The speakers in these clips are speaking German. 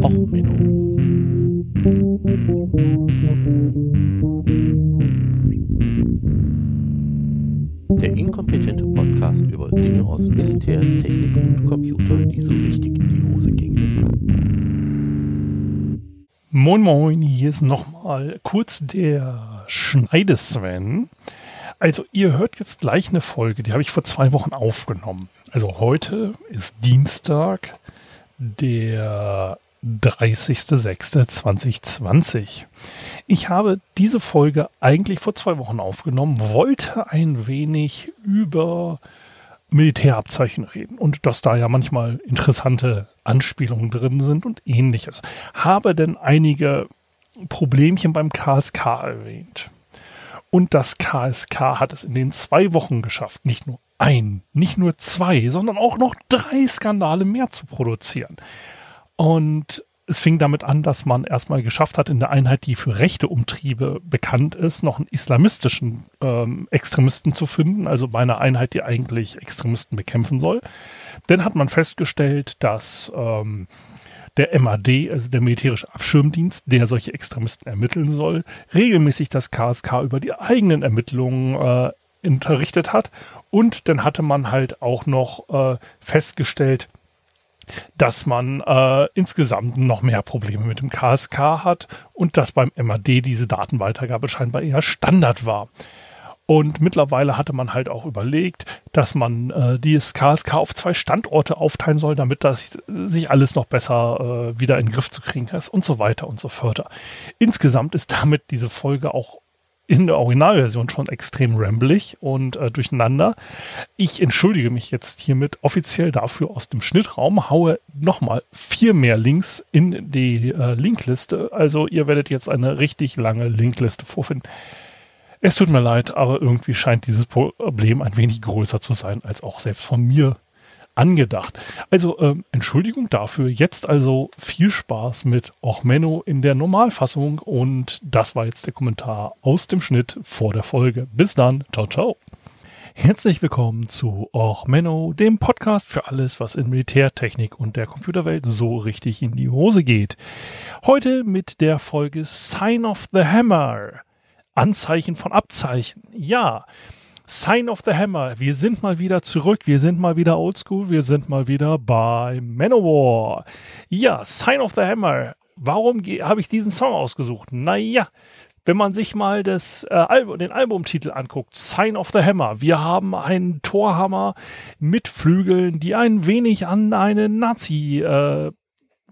Och Menno. Der inkompetente Podcast über Dinge aus Militär, Technik und Computer, die so richtig in die Hose gingen. Moin Moin, hier ist nochmal kurz der Schneidesven. Also ihr hört jetzt gleich eine Folge, die habe ich vor zwei Wochen aufgenommen. Also heute ist Dienstag, der 30.06.2020. Ich habe diese Folge eigentlich vor zwei Wochen aufgenommen, wollte ein wenig über Militärabzeichen reden und dass da ja manchmal interessante Anspielungen drin sind und ähnliches. Habe denn einige Problemchen beim KSK erwähnt. Und das KSK hat es in den zwei Wochen geschafft, nicht nur ein, nicht nur zwei, sondern auch noch drei Skandale mehr zu produzieren. Und es fing damit an, dass man erstmal geschafft hat, in der Einheit, die für rechte Umtriebe bekannt ist, noch einen islamistischen ähm, Extremisten zu finden, also bei einer Einheit, die eigentlich Extremisten bekämpfen soll. Dann hat man festgestellt, dass ähm, der MAD, also der militärische Abschirmdienst, der solche Extremisten ermitteln soll, regelmäßig das KSK über die eigenen Ermittlungen äh, unterrichtet hat. Und dann hatte man halt auch noch äh, festgestellt, dass man äh, insgesamt noch mehr Probleme mit dem KSK hat und dass beim MAD diese Datenweitergabe scheinbar eher Standard war. Und mittlerweile hatte man halt auch überlegt, dass man äh, dieses KSK auf zwei Standorte aufteilen soll, damit das sich alles noch besser äh, wieder in den Griff zu kriegen ist und so weiter und so fort. Insgesamt ist damit diese Folge auch in der Originalversion schon extrem ramblig und äh, durcheinander. Ich entschuldige mich jetzt hiermit offiziell dafür aus dem Schnittraum, haue nochmal vier mehr Links in die äh, Linkliste. Also ihr werdet jetzt eine richtig lange Linkliste vorfinden. Es tut mir leid, aber irgendwie scheint dieses Problem ein wenig größer zu sein, als auch selbst von mir angedacht. Also ähm, Entschuldigung dafür. Jetzt also viel Spaß mit Och Menno in der Normalfassung und das war jetzt der Kommentar aus dem Schnitt vor der Folge. Bis dann. Ciao, ciao. Herzlich willkommen zu Och Menno, dem Podcast für alles, was in Militärtechnik und der Computerwelt so richtig in die Hose geht. Heute mit der Folge Sign of the Hammer. Anzeichen von Abzeichen. Ja, Sign of the Hammer. Wir sind mal wieder zurück. Wir sind mal wieder oldschool. Wir sind mal wieder bei Manowar. Ja, Sign of the Hammer. Warum habe ich diesen Song ausgesucht? Naja, wenn man sich mal das, äh, Album, den Albumtitel anguckt, Sign of the Hammer, wir haben einen Torhammer mit Flügeln, die ein wenig an eine Nazi äh,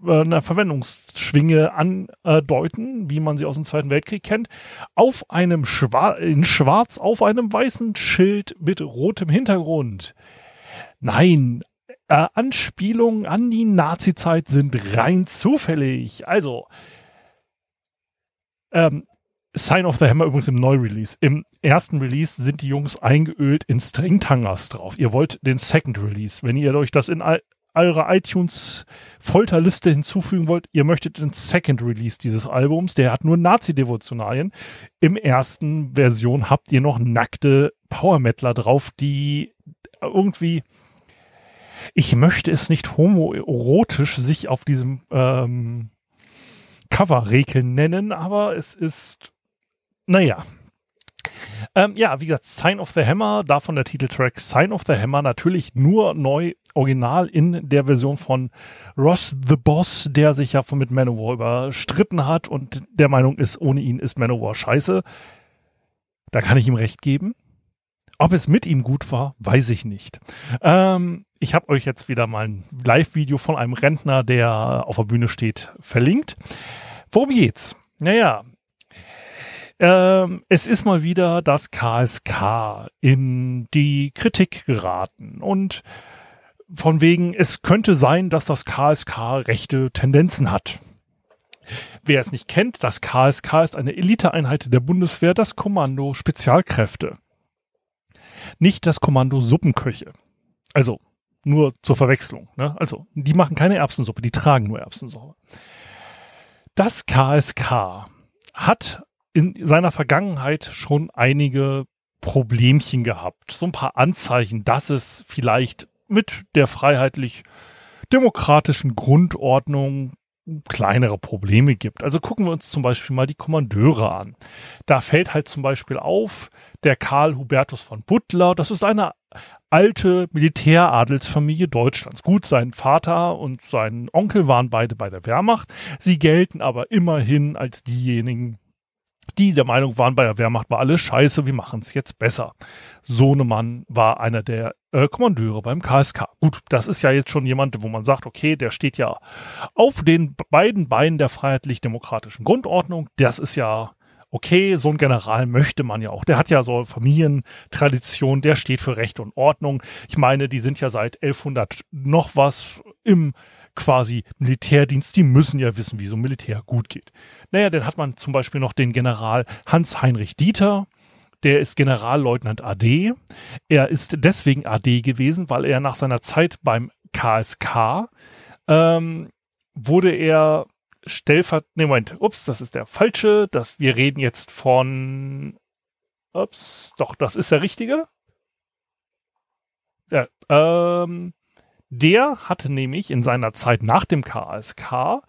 einer Verwendungsschwinge andeuten, wie man sie aus dem Zweiten Weltkrieg kennt, auf einem Schwar in Schwarz auf einem weißen Schild mit rotem Hintergrund. Nein, äh, Anspielungen an die Nazi-Zeit sind rein zufällig. Also, ähm, Sign of the Hammer übrigens im Neu-Release. Im ersten Release sind die Jungs eingeölt in Stringtangers drauf. Ihr wollt den Second Release. Wenn ihr euch das in eurer iTunes Folterliste hinzufügen wollt, ihr möchtet den Second Release dieses Albums, der hat nur Nazi-Devotionalien. Im ersten Version habt ihr noch nackte Power Metaler drauf, die irgendwie, ich möchte es nicht homoerotisch sich auf diesem ähm, Cover rekeln nennen, aber es ist, naja, ähm, ja, wie gesagt, Sign of the Hammer, davon der Titeltrack Sign of the Hammer, natürlich nur neu, original in der Version von Ross the Boss, der sich ja von mit Manowar überstritten hat und der Meinung ist, ohne ihn ist Manowar scheiße. Da kann ich ihm recht geben. Ob es mit ihm gut war, weiß ich nicht. Ähm, ich habe euch jetzt wieder mal ein Live-Video von einem Rentner, der auf der Bühne steht, verlinkt. Worum geht's? Naja, ähm, es ist mal wieder das KSK in die Kritik geraten und von wegen, es könnte sein, dass das KSK rechte Tendenzen hat. Wer es nicht kennt, das KSK ist eine Eliteeinheit der Bundeswehr, das Kommando Spezialkräfte. Nicht das Kommando Suppenköche. Also, nur zur Verwechslung. Ne? Also, die machen keine Erbsensuppe, die tragen nur Erbsensuppe. Das KSK hat in seiner Vergangenheit schon einige Problemchen gehabt. So ein paar Anzeichen, dass es vielleicht mit der freiheitlich-demokratischen Grundordnung kleinere Probleme gibt. Also gucken wir uns zum Beispiel mal die Kommandeure an. Da fällt halt zum Beispiel auf, der Karl Hubertus von Butler, das ist eine alte Militäradelsfamilie Deutschlands. Gut, sein Vater und sein Onkel waren beide bei der Wehrmacht. Sie gelten aber immerhin als diejenigen, die der Meinung waren, bei der Wehrmacht war alles scheiße, wir machen es jetzt besser. Sohnemann war einer der äh, Kommandeure beim KSK. Gut, das ist ja jetzt schon jemand, wo man sagt, okay, der steht ja auf den beiden Beinen der freiheitlich-demokratischen Grundordnung. Das ist ja okay, so ein General möchte man ja auch. Der hat ja so Familientradition, der steht für Recht und Ordnung. Ich meine, die sind ja seit 1100 noch was im quasi Militärdienst, die müssen ja wissen, wie so ein Militär gut geht. Naja, dann hat man zum Beispiel noch den General Hans-Heinrich Dieter, der ist Generalleutnant AD. Er ist deswegen AD gewesen, weil er nach seiner Zeit beim KSK ähm, wurde er stellvert, nee, Moment, ups, das ist der falsche, das, wir reden jetzt von, ups, doch, das ist der richtige. Ja, ähm, der hatte nämlich in seiner Zeit nach dem KSK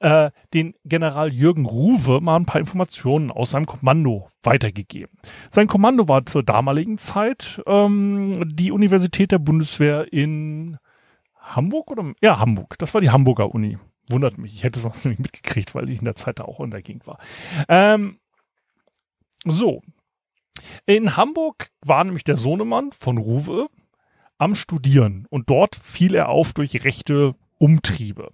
äh, den General Jürgen Ruwe mal ein paar Informationen aus seinem Kommando weitergegeben. Sein Kommando war zur damaligen Zeit ähm, die Universität der Bundeswehr in Hamburg oder ja Hamburg. Das war die Hamburger Uni. Wundert mich. Ich hätte sonst nämlich mitgekriegt, weil ich in der Zeit da auch Gegend war. Ähm, so. In Hamburg war nämlich der Sohnemann von Ruwe am Studieren und dort fiel er auf durch rechte Umtriebe.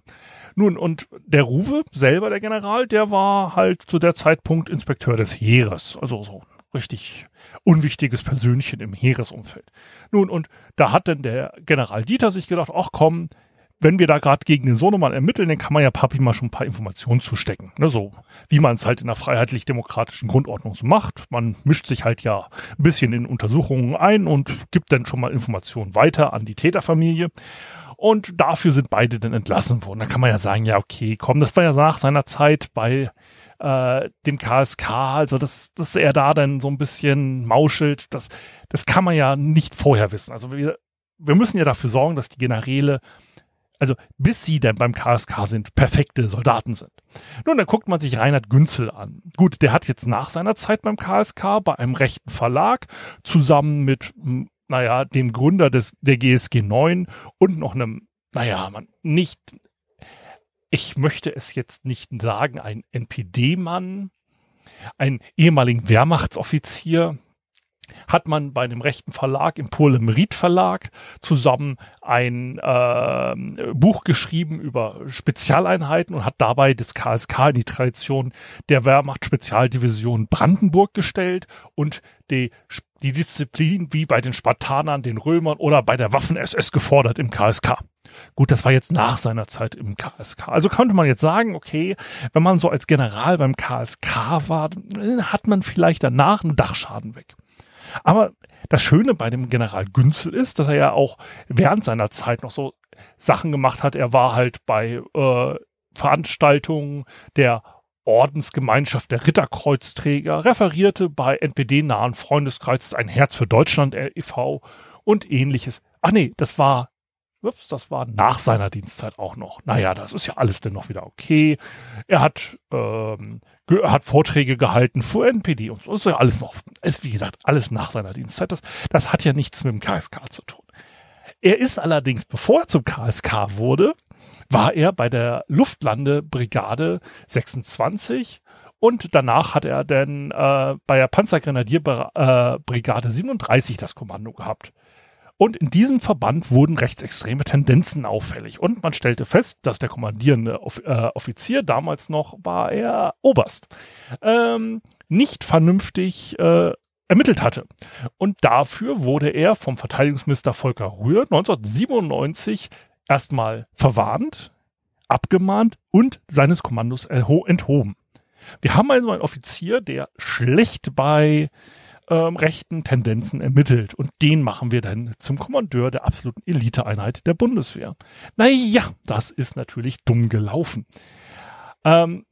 Nun, und der Ruwe selber, der General, der war halt zu der Zeitpunkt Inspekteur des Heeres, also so richtig unwichtiges Persönchen im Heeresumfeld. Nun, und da hat dann der General Dieter sich gedacht, ach komm, wenn wir da gerade gegen den Sohnemann ermitteln, dann kann man ja Papi mal schon ein paar Informationen zustecken. Ne, so wie man es halt in der freiheitlich-demokratischen Grundordnung so macht. Man mischt sich halt ja ein bisschen in Untersuchungen ein und gibt dann schon mal Informationen weiter an die Täterfamilie. Und dafür sind beide dann entlassen worden. Da kann man ja sagen, ja, okay, komm, das war ja nach seiner Zeit bei äh, dem KSK, also dass, dass er da dann so ein bisschen mauschelt, das, das kann man ja nicht vorher wissen. Also wir, wir müssen ja dafür sorgen, dass die Generäle also bis sie dann beim KSK sind, perfekte Soldaten sind. Nun, dann guckt man sich Reinhard Günzel an. Gut, der hat jetzt nach seiner Zeit beim KSK bei einem rechten Verlag zusammen mit, hm, naja, dem Gründer des, der GSG 9 und noch einem, naja, man, nicht, ich möchte es jetzt nicht sagen, ein NPD-Mann, ein ehemaligen Wehrmachtsoffizier, hat man bei einem rechten Verlag, im Polemerit Verlag, zusammen ein äh, Buch geschrieben über Spezialeinheiten und hat dabei das KSK in die Tradition der Wehrmacht Spezialdivision Brandenburg gestellt und die, die Disziplin wie bei den Spartanern, den Römern oder bei der Waffen-SS gefordert im KSK. Gut, das war jetzt nach seiner Zeit im KSK. Also könnte man jetzt sagen, okay, wenn man so als General beim KSK war, hat man vielleicht danach einen Dachschaden weg. Aber das Schöne bei dem General Günzel ist, dass er ja auch während seiner Zeit noch so Sachen gemacht hat. Er war halt bei äh, Veranstaltungen der Ordensgemeinschaft der Ritterkreuzträger, referierte bei NPD-nahen Freundeskreis ein Herz für Deutschland e.V. und ähnliches. Ach nee, das war Ups, das war nach seiner Dienstzeit auch noch. Naja, das ist ja alles dennoch wieder okay. Er hat, ähm, hat Vorträge gehalten für NPD und so. Ist ja alles noch, ist wie gesagt, alles nach seiner Dienstzeit. Das, das hat ja nichts mit dem KSK zu tun. Er ist allerdings, bevor er zum KSK wurde, war er bei der Luftlandebrigade 26 und danach hat er dann äh, bei der Panzergrenadierbrigade 37 das Kommando gehabt. Und in diesem Verband wurden rechtsextreme Tendenzen auffällig. Und man stellte fest, dass der kommandierende äh, Offizier damals noch war er Oberst. Ähm, nicht vernünftig äh, ermittelt hatte. Und dafür wurde er vom Verteidigungsminister Volker Rühr 1997 erstmal verwarnt, abgemahnt und seines Kommandos enthoben. Wir haben also einen Offizier, der schlecht bei ähm, rechten Tendenzen ermittelt. Und den machen wir dann zum Kommandeur der absoluten Eliteeinheit der Bundeswehr. Naja, das ist natürlich dumm gelaufen. Ähm,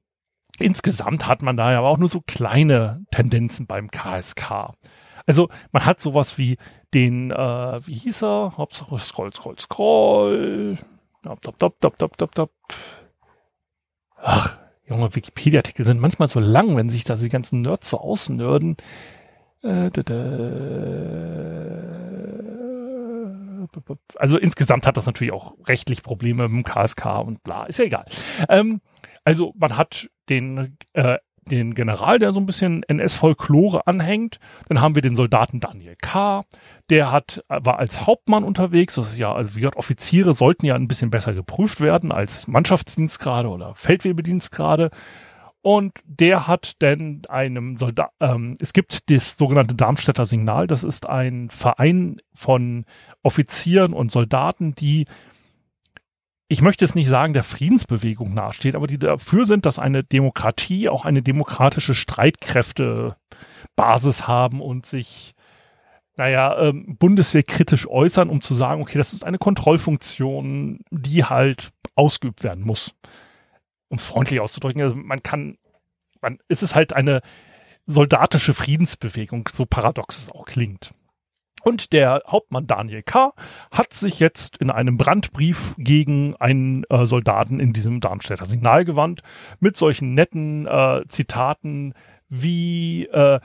insgesamt hat man da ja aber auch nur so kleine Tendenzen beim KSK. Also man hat sowas wie den, äh, wie hieß er? Hauptsache Scroll, Scroll, Scroll. Dop, dop, dop, dop, dop, dop, dop. Junge, Wikipedia-Artikel sind manchmal so lang, wenn sich da die ganzen Nerds so ausnörden. Äh, also insgesamt hat das natürlich auch rechtlich Probleme mit dem KSK und bla, ist ja egal. Ähm, also man hat den, äh, den General, der so ein bisschen NS-Folklore anhängt. Dann haben wir den Soldaten Daniel K., der hat, war als Hauptmann unterwegs. Das ist ja, also wie gesagt, Offiziere sollten ja ein bisschen besser geprüft werden als Mannschaftsdienstgrade oder Feldwebedienstgrade. Und der hat denn einem Soldat, ähm, es gibt das sogenannte Darmstädter Signal. Das ist ein Verein von Offizieren und Soldaten, die, ich möchte es nicht sagen, der Friedensbewegung nahesteht, aber die dafür sind, dass eine Demokratie auch eine demokratische Streitkräftebasis haben und sich naja, ähm, bundeswehrkritisch äußern, um zu sagen, okay, das ist eine Kontrollfunktion, die halt ausgeübt werden muss um es freundlich auszudrücken, also man kann, man, es ist halt eine soldatische Friedensbewegung, so paradox es auch klingt. Und der Hauptmann Daniel K. hat sich jetzt in einem Brandbrief gegen einen äh, Soldaten in diesem Darmstädter Signal gewandt, mit solchen netten äh, Zitaten wie äh,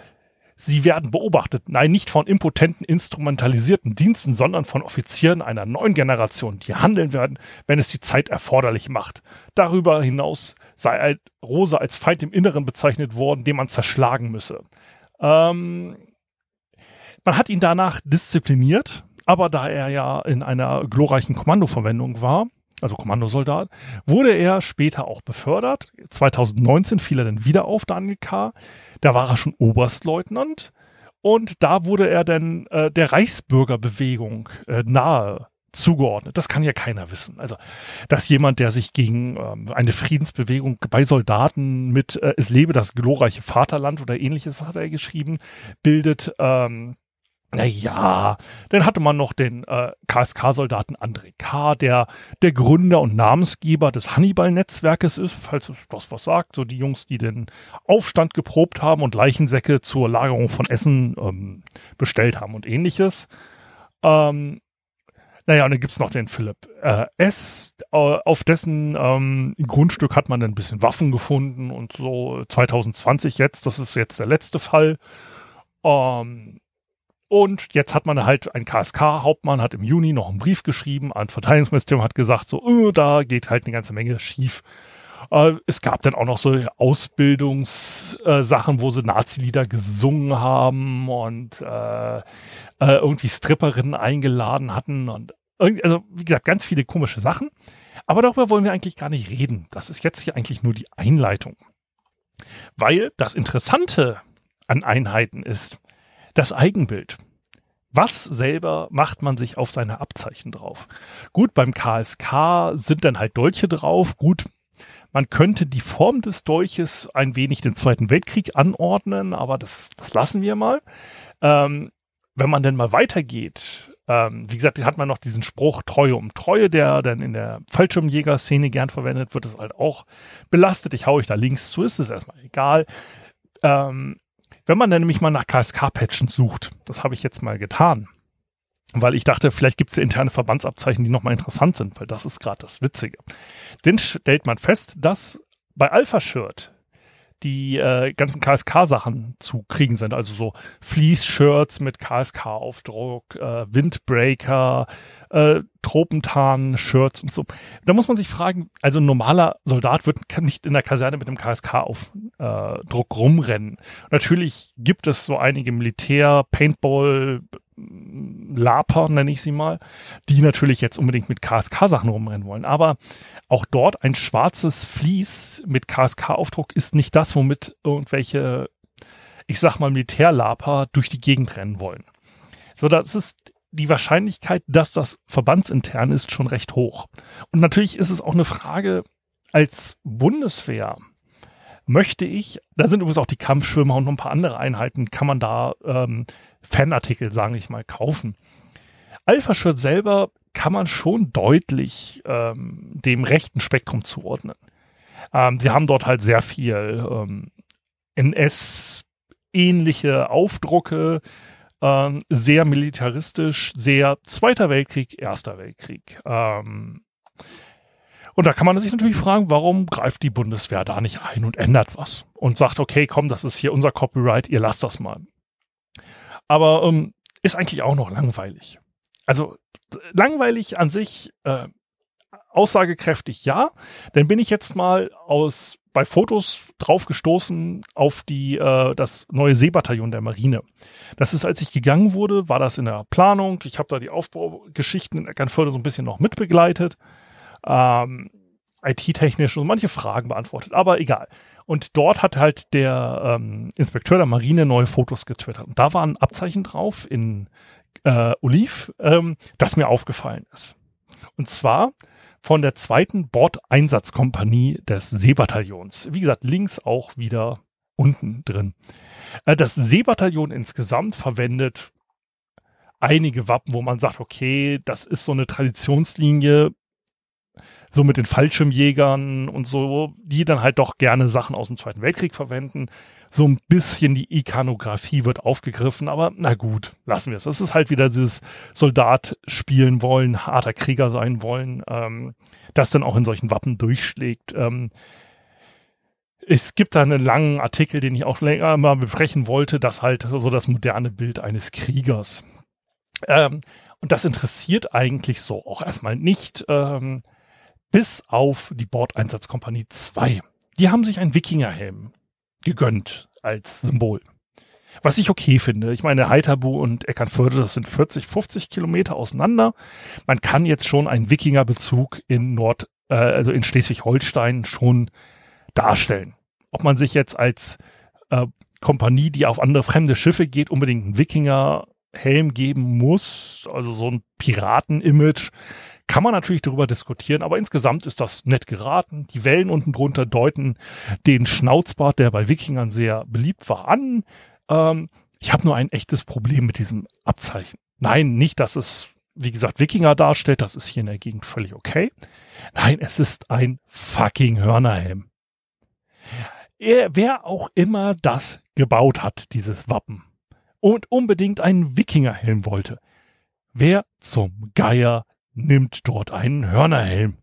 Sie werden beobachtet, nein, nicht von impotenten, instrumentalisierten Diensten, sondern von Offizieren einer neuen Generation, die handeln werden, wenn es die Zeit erforderlich macht. Darüber hinaus sei Rosa als Feind im Inneren bezeichnet worden, den man zerschlagen müsse. Ähm, man hat ihn danach diszipliniert, aber da er ja in einer glorreichen Kommandoverwendung war, also Kommandosoldat, wurde er später auch befördert. 2019 fiel er dann wieder auf, Daniel K. Da war er schon Oberstleutnant und da wurde er dann äh, der Reichsbürgerbewegung äh, nahe zugeordnet. Das kann ja keiner wissen. Also, dass jemand, der sich gegen ähm, eine Friedensbewegung bei Soldaten mit äh, Es lebe das glorreiche Vaterland oder ähnliches, was hat er geschrieben, bildet, ähm, naja, dann hatte man noch den äh, KSK-Soldaten André K., der der Gründer und Namensgeber des Hannibal-Netzwerkes ist, falls es das was sagt. So die Jungs, die den Aufstand geprobt haben und Leichensäcke zur Lagerung von Essen ähm, bestellt haben und ähnliches. Ähm, naja, und dann gibt's noch den Philipp äh, S., äh, auf dessen ähm, Grundstück hat man dann ein bisschen Waffen gefunden und so 2020 jetzt, das ist jetzt der letzte Fall. Ähm, und jetzt hat man halt ein KSK-Hauptmann, hat im Juni noch einen Brief geschrieben ans Verteidigungsministerium, hat gesagt, so, oh, da geht halt eine ganze Menge schief. Äh, es gab dann auch noch so Ausbildungssachen, äh, wo sie Nazi-Lieder gesungen haben und äh, äh, irgendwie Stripperinnen eingeladen hatten und also wie gesagt, ganz viele komische Sachen. Aber darüber wollen wir eigentlich gar nicht reden. Das ist jetzt hier eigentlich nur die Einleitung. Weil das Interessante an Einheiten ist, das Eigenbild. Was selber macht man sich auf seine Abzeichen drauf? Gut, beim KSK sind dann halt Dolche drauf. Gut, man könnte die Form des Dolches ein wenig den Zweiten Weltkrieg anordnen, aber das, das lassen wir mal. Ähm, wenn man denn mal weitergeht, ähm, wie gesagt, hat man noch diesen Spruch Treue um Treue, der dann in der Fallschirmjäger-Szene gern verwendet wird, ist halt auch belastet. Ich hau euch da links zu, ist es erstmal egal. Ähm, wenn man dann nämlich mal nach KSK-Patchen sucht, das habe ich jetzt mal getan, weil ich dachte, vielleicht gibt es ja interne Verbandsabzeichen, die nochmal interessant sind, weil das ist gerade das Witzige. Dann stellt man fest, dass bei Alpha Shirt die äh, ganzen KSK-Sachen zu kriegen sind. Also so Fleece-Shirts mit KSK-Aufdruck, äh, Windbreaker, äh, Tropentarn-Shirts und so. Da muss man sich fragen, also ein normaler Soldat wird nicht in der Kaserne mit dem KSK-Aufdruck rumrennen. Natürlich gibt es so einige Militär, Paintball, Laper, nenne ich sie mal, die natürlich jetzt unbedingt mit KSK-Sachen rumrennen wollen. Aber auch dort ein schwarzes Vlies mit KSK-Aufdruck ist nicht das, womit irgendwelche, ich sag mal, Militärlaper durch die Gegend rennen wollen. So, das ist die Wahrscheinlichkeit, dass das verbandsintern ist, schon recht hoch. Und natürlich ist es auch eine Frage als Bundeswehr. Möchte ich, da sind übrigens auch die Kampfschwimmer und noch ein paar andere Einheiten, kann man da ähm, Fanartikel, sage ich mal, kaufen. Alpha Shirt selber kann man schon deutlich ähm, dem rechten Spektrum zuordnen. Ähm, sie haben dort halt sehr viel ähm, NS-ähnliche Aufdrucke, ähm, sehr militaristisch, sehr Zweiter Weltkrieg, Erster Weltkrieg. Und da kann man sich natürlich fragen, warum greift die Bundeswehr da nicht ein und ändert was und sagt, okay, komm, das ist hier unser Copyright, ihr lasst das mal. Aber ähm, ist eigentlich auch noch langweilig. Also langweilig an sich, äh, aussagekräftig ja. Dann bin ich jetzt mal aus bei Fotos drauf gestoßen auf die äh, das neue Seebataillon der Marine. Das ist, als ich gegangen wurde, war das in der Planung. Ich habe da die Aufbaugeschichten in Eckernförde so ein bisschen noch mitbegleitet. Ähm, IT-technisch und manche Fragen beantwortet, aber egal. Und dort hat halt der ähm, Inspekteur der Marine neue Fotos getwittert. Und da war ein Abzeichen drauf in äh, Oliv, ähm, das mir aufgefallen ist. Und zwar von der zweiten Bordeinsatzkompanie des Seebataillons. Wie gesagt, links auch wieder unten drin. Äh, das Seebataillon insgesamt verwendet einige Wappen, wo man sagt, okay, das ist so eine Traditionslinie, so mit den Fallschirmjägern und so, die dann halt doch gerne Sachen aus dem Zweiten Weltkrieg verwenden. So ein bisschen die Ikonografie wird aufgegriffen, aber na gut, lassen wir es. Das ist halt wieder dieses Soldat spielen wollen, harter Krieger sein wollen, ähm, das dann auch in solchen Wappen durchschlägt. Ähm, es gibt da einen langen Artikel, den ich auch länger mal besprechen wollte, das halt so das moderne Bild eines Kriegers. Ähm, und das interessiert eigentlich so auch erstmal nicht. Ähm, bis auf die Bordeinsatzkompanie 2. Die haben sich einen Wikingerhelm gegönnt als Symbol. Was ich okay finde. Ich meine, Heiterbu und Eckernförde, das sind 40, 50 Kilometer auseinander. Man kann jetzt schon einen Wikingerbezug in Nord, äh, also in Schleswig-Holstein schon darstellen. Ob man sich jetzt als äh, Kompanie, die auf andere fremde Schiffe geht, unbedingt einen Wikingerhelm geben muss, also so ein Piraten-Image, kann man natürlich darüber diskutieren, aber insgesamt ist das nett geraten. Die Wellen unten drunter deuten den Schnauzbart, der bei Wikingern sehr beliebt war, an. Ähm, ich habe nur ein echtes Problem mit diesem Abzeichen. Nein, nicht, dass es, wie gesagt, Wikinger darstellt, das ist hier in der Gegend völlig okay. Nein, es ist ein fucking Hörnerhelm. Er, wer auch immer das gebaut hat, dieses Wappen, und unbedingt einen Wikingerhelm wollte, wer zum Geier nimmt dort einen Hörnerhelm.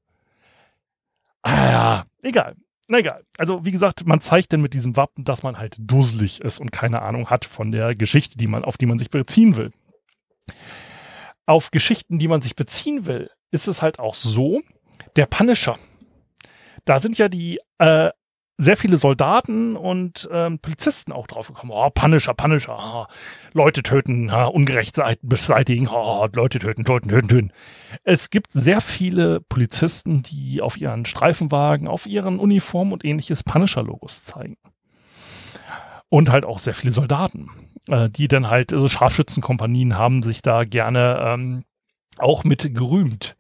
Ah ja, egal. Na egal. Also wie gesagt, man zeigt denn mit diesem Wappen, dass man halt dusselig ist und keine Ahnung hat von der Geschichte, die man, auf die man sich beziehen will. Auf Geschichten, die man sich beziehen will, ist es halt auch so, der Punisher. Da sind ja die äh, sehr viele Soldaten und ähm, Polizisten auch drauf gekommen. Oh, Punisher, Punisher, oh, Leute töten, oh, Ungerechtheit beseitigen, oh, Leute töten, töten, töten, töten. Es gibt sehr viele Polizisten, die auf ihren Streifenwagen, auf ihren Uniformen und ähnliches Punisher-Logos zeigen. Und halt auch sehr viele Soldaten, äh, die dann halt, also Scharfschützenkompanien haben sich da gerne ähm, auch mit gerühmt,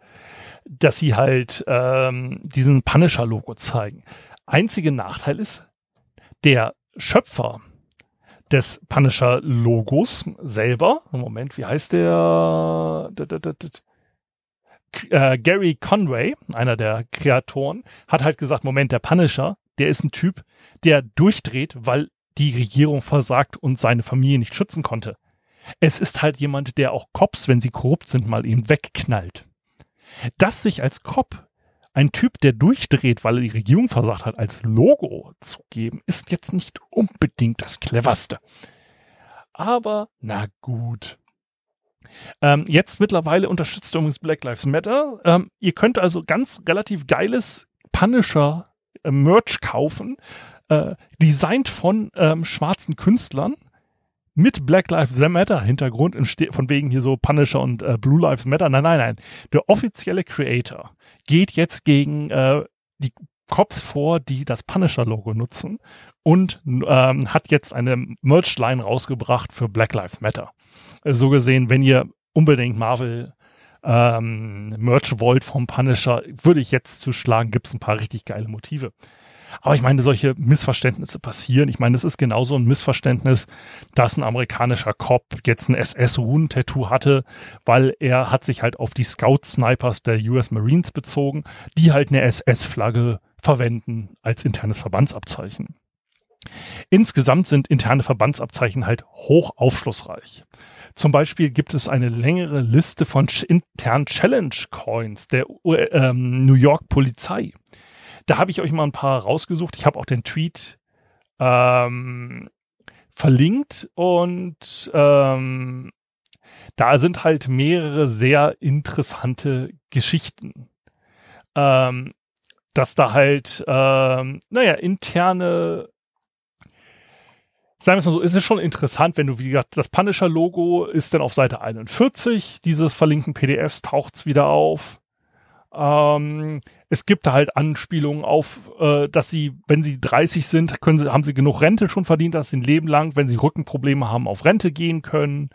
dass sie halt ähm, diesen Punisher-Logo zeigen. Einzige Nachteil ist, der Schöpfer des Punisher-Logos selber, Moment, wie heißt der? Äh, Gary Conway, einer der Kreatoren, hat halt gesagt, Moment, der Punisher, der ist ein Typ, der durchdreht, weil die Regierung versagt und seine Familie nicht schützen konnte. Es ist halt jemand, der auch Cops, wenn sie korrupt sind, mal eben wegknallt. Das sich als Cop ein Typ, der durchdreht, weil die Regierung versagt hat, als Logo zu geben, ist jetzt nicht unbedingt das cleverste. Aber na gut. Ähm, jetzt mittlerweile unterstützt übrigens Black Lives Matter. Ähm, ihr könnt also ganz relativ geiles Punisher äh, kaufen, äh, designt von ähm, schwarzen Künstlern mit Black Lives Matter Hintergrund, von wegen hier so Punisher und äh, Blue Lives Matter. Nein, nein, nein. Der offizielle Creator geht jetzt gegen äh, die Cops vor, die das Punisher-Logo nutzen und ähm, hat jetzt eine Merch-Line rausgebracht für Black Lives Matter. Also so gesehen, wenn ihr unbedingt Marvel ähm, Merch wollt vom Punisher, würde ich jetzt zuschlagen, gibt es ein paar richtig geile Motive. Aber ich meine, solche Missverständnisse passieren. Ich meine, es ist genauso ein Missverständnis, dass ein amerikanischer Cop jetzt ein SS-Runen-Tattoo hatte, weil er hat sich halt auf die Scout-Snipers der US Marines bezogen, die halt eine SS-Flagge verwenden als internes Verbandsabzeichen. Insgesamt sind interne Verbandsabzeichen halt hoch aufschlussreich. Zum Beispiel gibt es eine längere Liste von internen Challenge Coins der ähm, New York Polizei. Da habe ich euch mal ein paar rausgesucht. Ich habe auch den Tweet ähm, verlinkt und ähm, da sind halt mehrere sehr interessante Geschichten. Ähm, dass da halt, ähm, naja, interne sagen wir es mal so, ist es schon interessant, wenn du, wie gesagt, das Punisher-Logo ist dann auf Seite 41 dieses verlinkten PDFs, taucht es wieder auf. Ähm, es gibt da halt Anspielungen auf, äh, dass sie, wenn sie 30 sind, können sie, haben sie genug Rente schon verdient, dass sie ein Leben lang, wenn sie Rückenprobleme haben, auf Rente gehen können.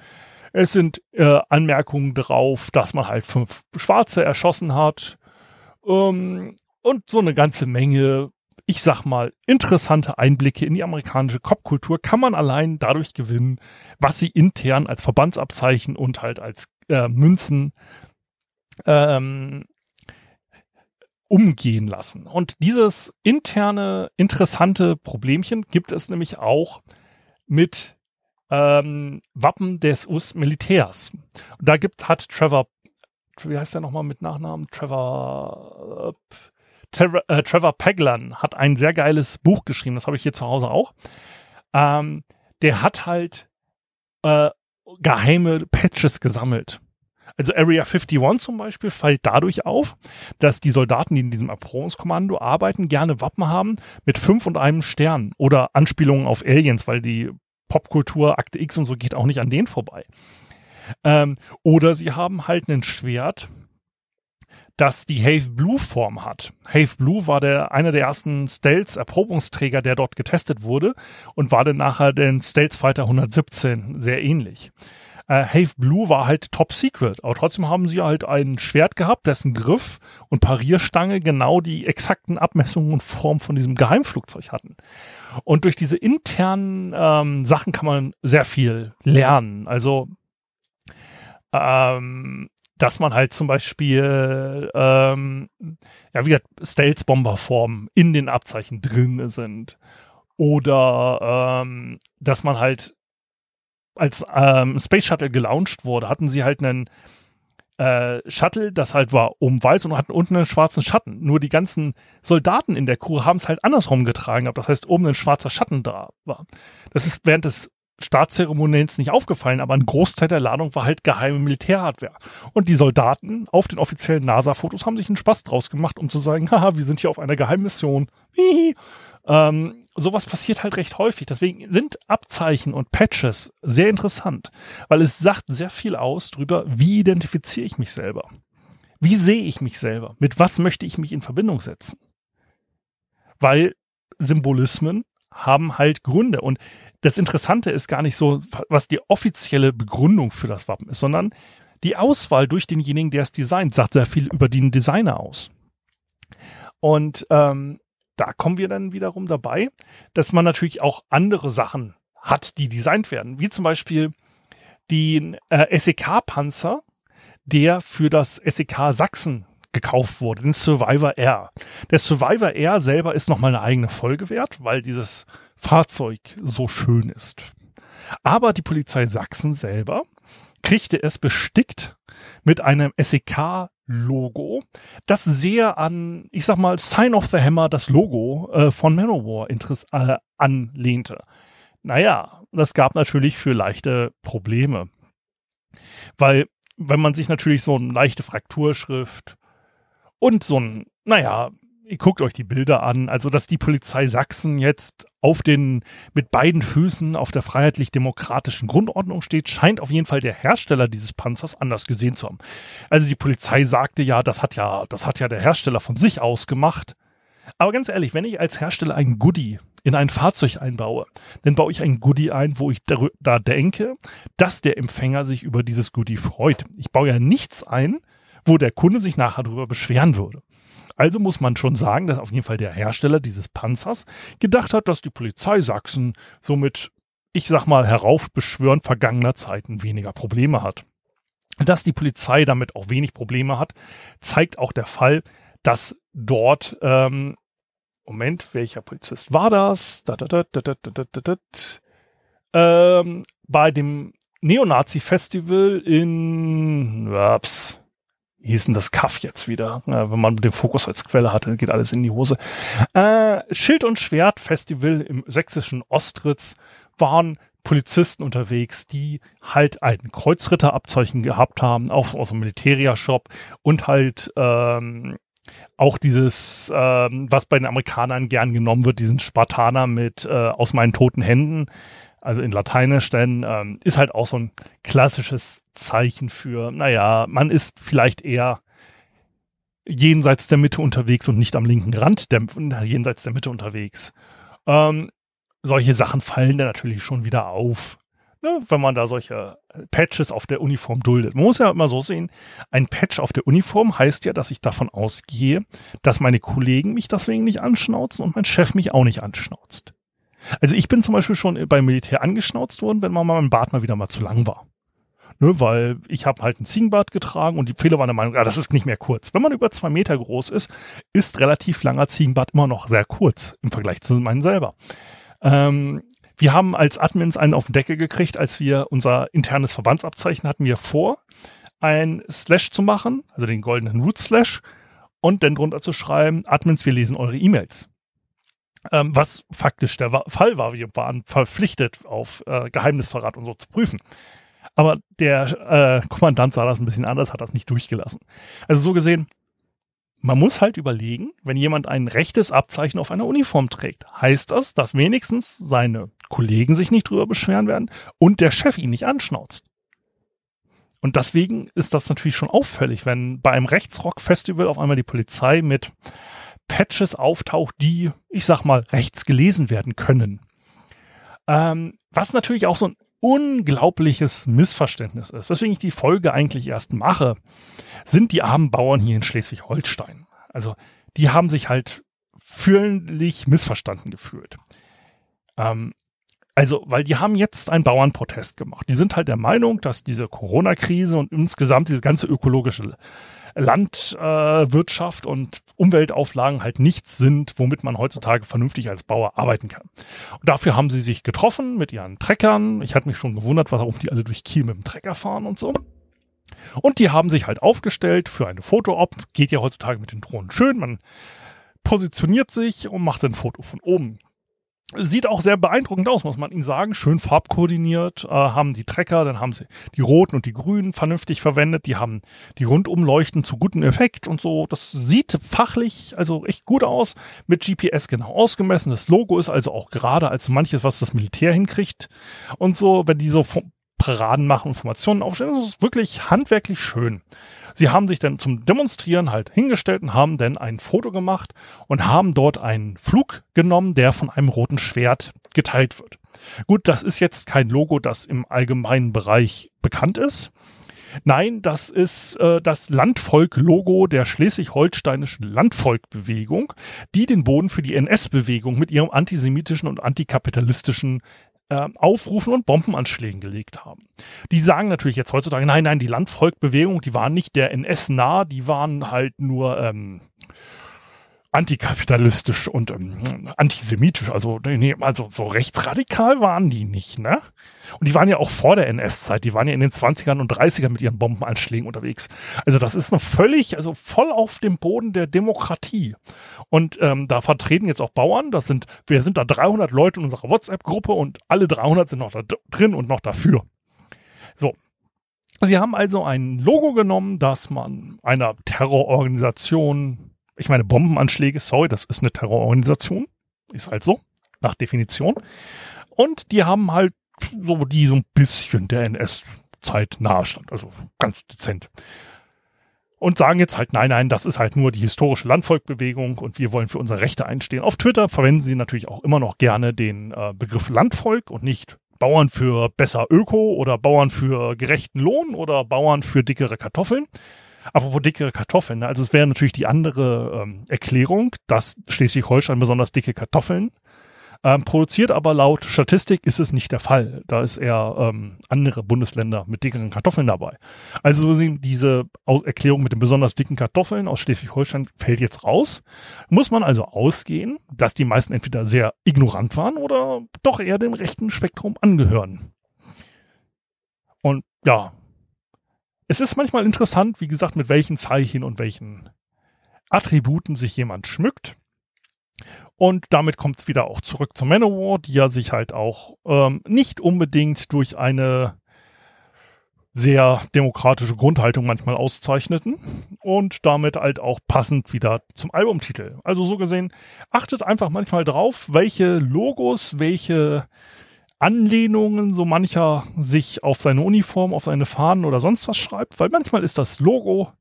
Es sind äh, Anmerkungen darauf, dass man halt fünf Schwarze erschossen hat. Ähm, und so eine ganze Menge ich sag mal, interessante Einblicke in die amerikanische Kopfkultur kann man allein dadurch gewinnen, was sie intern als Verbandsabzeichen und halt als äh, Münzen ähm, umgehen lassen. Und dieses interne, interessante Problemchen gibt es nämlich auch mit ähm, Wappen des US-Militärs. Da gibt, hat Trevor, wie heißt der nochmal mit Nachnamen? Trevor, äh, Trevor, äh, Trevor Paglan hat ein sehr geiles Buch geschrieben, das habe ich hier zu Hause auch. Ähm, der hat halt äh, geheime Patches gesammelt. Also Area 51 zum Beispiel fällt dadurch auf, dass die Soldaten, die in diesem Erprobungskommando arbeiten, gerne Wappen haben mit fünf und einem Stern oder Anspielungen auf Aliens, weil die Popkultur Akte X und so geht auch nicht an denen vorbei. Ähm, oder sie haben halt ein Schwert das die Have Blue Form hat. Have Blue war der, einer der ersten Stealth-Erprobungsträger, der dort getestet wurde und war dann nachher den Stealth Fighter 117 sehr ähnlich. Äh, Have Blue war halt top secret, aber trotzdem haben sie halt ein Schwert gehabt, dessen Griff und Parierstange genau die exakten Abmessungen und Form von diesem Geheimflugzeug hatten. Und durch diese internen ähm, Sachen kann man sehr viel lernen. Also ähm, dass man halt zum Beispiel, ähm, ja, wie gesagt, Stealth-Bomber-Formen in den Abzeichen drin sind. Oder ähm, dass man halt, als ähm, Space Shuttle gelauncht wurde, hatten sie halt einen äh, Shuttle, das halt war oben weiß und hatten unten einen schwarzen Schatten. Nur die ganzen Soldaten in der Crew haben es halt andersrum getragen. Das heißt, oben ein schwarzer Schatten da war. Das ist während des Staatszeremoniens nicht aufgefallen, aber ein Großteil der Ladung war halt geheime Militärhardware. Und die Soldaten auf den offiziellen NASA-Fotos haben sich einen Spaß draus gemacht, um zu sagen, haha, wir sind hier auf einer Geheimmission. Ähm, sowas passiert halt recht häufig. Deswegen sind Abzeichen und Patches sehr interessant, weil es sagt sehr viel aus darüber, wie identifiziere ich mich selber. Wie sehe ich mich selber? Mit was möchte ich mich in Verbindung setzen? Weil Symbolismen haben halt Gründe und das Interessante ist gar nicht so, was die offizielle Begründung für das Wappen ist, sondern die Auswahl durch denjenigen, der es designt, sagt sehr viel über den Designer aus. Und ähm, da kommen wir dann wiederum dabei, dass man natürlich auch andere Sachen hat, die designt werden, wie zum Beispiel den äh, SEK-Panzer, der für das SEK Sachsen gekauft wurde, den Survivor Air. Der Survivor Air selber ist nochmal eine eigene Folge wert, weil dieses Fahrzeug so schön ist. Aber die Polizei Sachsen selber kriegte es bestickt mit einem SEK-Logo, das sehr an, ich sag mal, Sign of the Hammer, das Logo äh, von Manowar äh, anlehnte. Naja, das gab natürlich für leichte Probleme. Weil, wenn man sich natürlich so eine leichte Frakturschrift und so ein, naja, guckt euch die Bilder an, also dass die Polizei Sachsen jetzt auf den, mit beiden Füßen auf der freiheitlich-demokratischen Grundordnung steht, scheint auf jeden Fall der Hersteller dieses Panzers anders gesehen zu haben. Also die Polizei sagte ja, das hat ja, das hat ja der Hersteller von sich aus gemacht. Aber ganz ehrlich, wenn ich als Hersteller ein Goodie in ein Fahrzeug einbaue, dann baue ich ein Goodie ein, wo ich da denke, dass der Empfänger sich über dieses Goodie freut. Ich baue ja nichts ein, wo der Kunde sich nachher darüber beschweren würde. Also muss man schon sagen, dass auf jeden Fall der Hersteller dieses Panzers gedacht hat, dass die Polizei Sachsen somit, ich sag mal, heraufbeschwören vergangener Zeiten weniger Probleme hat. Dass die Polizei damit auch wenig Probleme hat, zeigt auch der Fall, dass dort, ähm, Moment, welcher Polizist war das? Da, da, da, ähm, bei dem Neonazi-Festival in, ups, wie hieß denn das Kaff jetzt wieder? Ja, wenn man den Fokus als Quelle hatte, geht alles in die Hose. Äh, Schild- und Schwert-Festival im sächsischen Ostritz waren Polizisten unterwegs, die halt ein Kreuzritterabzeichen gehabt haben, auch aus dem Militärshop und halt ähm, auch dieses, ähm, was bei den Amerikanern gern genommen wird, diesen Spartaner mit äh, aus meinen toten Händen, also in Lateinisch, denn ähm, ist halt auch so ein klassisches Zeichen für, naja, man ist vielleicht eher jenseits der Mitte unterwegs und nicht am linken Rand der, jenseits der Mitte unterwegs. Ähm, solche Sachen fallen dann natürlich schon wieder auf, ne, wenn man da solche Patches auf der Uniform duldet. Man muss ja immer so sehen, ein Patch auf der Uniform heißt ja, dass ich davon ausgehe, dass meine Kollegen mich deswegen nicht anschnauzen und mein Chef mich auch nicht anschnauzt. Also ich bin zum Beispiel schon beim Militär angeschnauzt worden, wenn man mal mein Bart mal wieder mal zu lang war. Ne, weil ich habe halt einen Ziegenbart getragen und die Fehler waren der Meinung, ja, das ist nicht mehr kurz. Wenn man über zwei Meter groß ist, ist relativ langer Ziegenbart immer noch sehr kurz im Vergleich zu meinem selber. Ähm, wir haben als Admins einen auf den Deckel gekriegt, als wir unser internes Verbandsabzeichen hatten wir vor, ein Slash zu machen, also den goldenen Root Slash, und dann drunter zu schreiben, Admins, wir lesen eure E-Mails. Ähm, was faktisch der Fall war, wir waren verpflichtet, auf äh, Geheimnisverrat und so zu prüfen. Aber der äh, Kommandant sah das ein bisschen anders, hat das nicht durchgelassen. Also so gesehen, man muss halt überlegen, wenn jemand ein rechtes Abzeichen auf einer Uniform trägt, heißt das, dass wenigstens seine Kollegen sich nicht drüber beschweren werden und der Chef ihn nicht anschnauzt. Und deswegen ist das natürlich schon auffällig, wenn bei einem Rechtsrock-Festival auf einmal die Polizei mit Patches auftaucht, die, ich sag mal, rechts gelesen werden können. Ähm, was natürlich auch so ein unglaubliches Missverständnis ist, weswegen ich die Folge eigentlich erst mache, sind die armen Bauern hier in Schleswig-Holstein. Also die haben sich halt fühlentlich missverstanden gefühlt. Ähm, also, weil die haben jetzt einen Bauernprotest gemacht. Die sind halt der Meinung, dass diese Corona-Krise und insgesamt diese ganze ökologische Landwirtschaft äh, und Umweltauflagen halt nichts sind, womit man heutzutage vernünftig als Bauer arbeiten kann. Und dafür haben sie sich getroffen mit ihren Treckern. Ich hatte mich schon gewundert, warum die alle durch Kiel mit dem Trecker fahren und so. Und die haben sich halt aufgestellt für eine Foto-Op. Geht ja heutzutage mit den Drohnen schön. Man positioniert sich und macht ein Foto von oben. Sieht auch sehr beeindruckend aus, muss man ihnen sagen. Schön farbkoordiniert, äh, haben die Trecker, dann haben sie die roten und die grünen vernünftig verwendet. Die haben die Rundumleuchten zu gutem Effekt und so. Das sieht fachlich also echt gut aus. Mit GPS genau ausgemessen. Das Logo ist also auch gerade als manches, was das Militär hinkriegt. Und so, wenn die so Paraden machen, Informationen aufstellen, das ist wirklich handwerklich schön. Sie haben sich dann zum Demonstrieren halt hingestellt und haben dann ein Foto gemacht und haben dort einen Flug genommen, der von einem roten Schwert geteilt wird. Gut, das ist jetzt kein Logo, das im allgemeinen Bereich bekannt ist. Nein, das ist äh, das Landvolk-Logo der schleswig-holsteinischen Landvolkbewegung, die den Boden für die NS-Bewegung mit ihrem antisemitischen und antikapitalistischen äh, Aufrufen und Bombenanschlägen gelegt haben. Die sagen natürlich jetzt heutzutage, nein, nein, die Landvolkbewegung, die waren nicht der NS nah, die waren halt nur ähm, antikapitalistisch und ähm, antisemitisch. Also, nee, also so rechtsradikal waren die nicht, ne? Und die waren ja auch vor der NS-Zeit, die waren ja in den 20ern und 30ern mit ihren Bombenanschlägen unterwegs. Also das ist noch völlig, also voll auf dem Boden der Demokratie. Und ähm, da vertreten jetzt auch Bauern, das sind, wir sind da 300 Leute in unserer WhatsApp-Gruppe und alle 300 sind noch da drin und noch dafür. So, Sie haben also ein Logo genommen, das man einer Terrororganisation ich meine, Bombenanschläge, sorry, das ist eine Terrororganisation. Ist halt so, nach Definition. Und die haben halt so, die so ein bisschen der NS-Zeit nahestand, also ganz dezent. Und sagen jetzt halt, nein, nein, das ist halt nur die historische Landvolkbewegung und wir wollen für unsere Rechte einstehen. Auf Twitter verwenden sie natürlich auch immer noch gerne den äh, Begriff Landvolk und nicht Bauern für besser Öko oder Bauern für gerechten Lohn oder Bauern für dickere Kartoffeln. Apropos dickere Kartoffeln, ne? also es wäre natürlich die andere ähm, Erklärung, dass Schleswig-Holstein besonders dicke Kartoffeln ähm, produziert, aber laut Statistik ist es nicht der Fall. Da ist eher ähm, andere Bundesländer mit dickeren Kartoffeln dabei. Also diese Erklärung mit den besonders dicken Kartoffeln aus Schleswig-Holstein fällt jetzt raus. Muss man also ausgehen, dass die meisten entweder sehr ignorant waren oder doch eher dem rechten Spektrum angehören. ja, es ist manchmal interessant, wie gesagt, mit welchen Zeichen und welchen Attributen sich jemand schmückt. Und damit kommt es wieder auch zurück zum Manowar, die ja sich halt auch ähm, nicht unbedingt durch eine sehr demokratische Grundhaltung manchmal auszeichneten und damit halt auch passend wieder zum Albumtitel. Also so gesehen, achtet einfach manchmal drauf, welche Logos, welche Anlehnungen so mancher sich auf seine Uniform, auf seine Fahnen oder sonst was schreibt, weil manchmal ist das Logo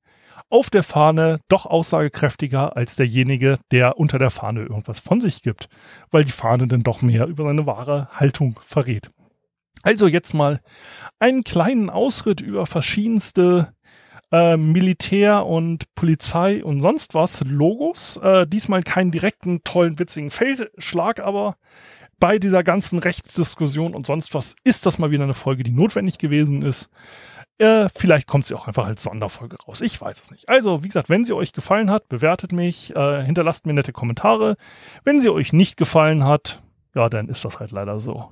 auf der Fahne doch aussagekräftiger als derjenige, der unter der Fahne irgendwas von sich gibt, weil die Fahne dann doch mehr über seine wahre Haltung verrät. Also jetzt mal einen kleinen Ausritt über verschiedenste äh, Militär und Polizei und sonst was Logos. Äh, diesmal keinen direkten, tollen, witzigen Feldschlag, aber bei dieser ganzen Rechtsdiskussion und sonst was ist das mal wieder eine Folge, die notwendig gewesen ist. Äh, vielleicht kommt sie auch einfach als Sonderfolge raus. Ich weiß es nicht. Also, wie gesagt, wenn sie euch gefallen hat, bewertet mich, äh, hinterlasst mir nette Kommentare. Wenn sie euch nicht gefallen hat, ja, dann ist das halt leider so.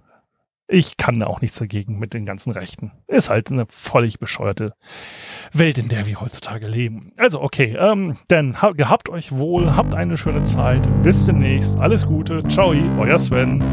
Ich kann da auch nichts dagegen mit den ganzen Rechten. Ist halt eine völlig bescheuerte Welt, in der wir heutzutage leben. Also, okay, ähm, dann gehabt euch wohl, habt eine schöne Zeit. Bis demnächst. Alles Gute. Ciao, euer Sven.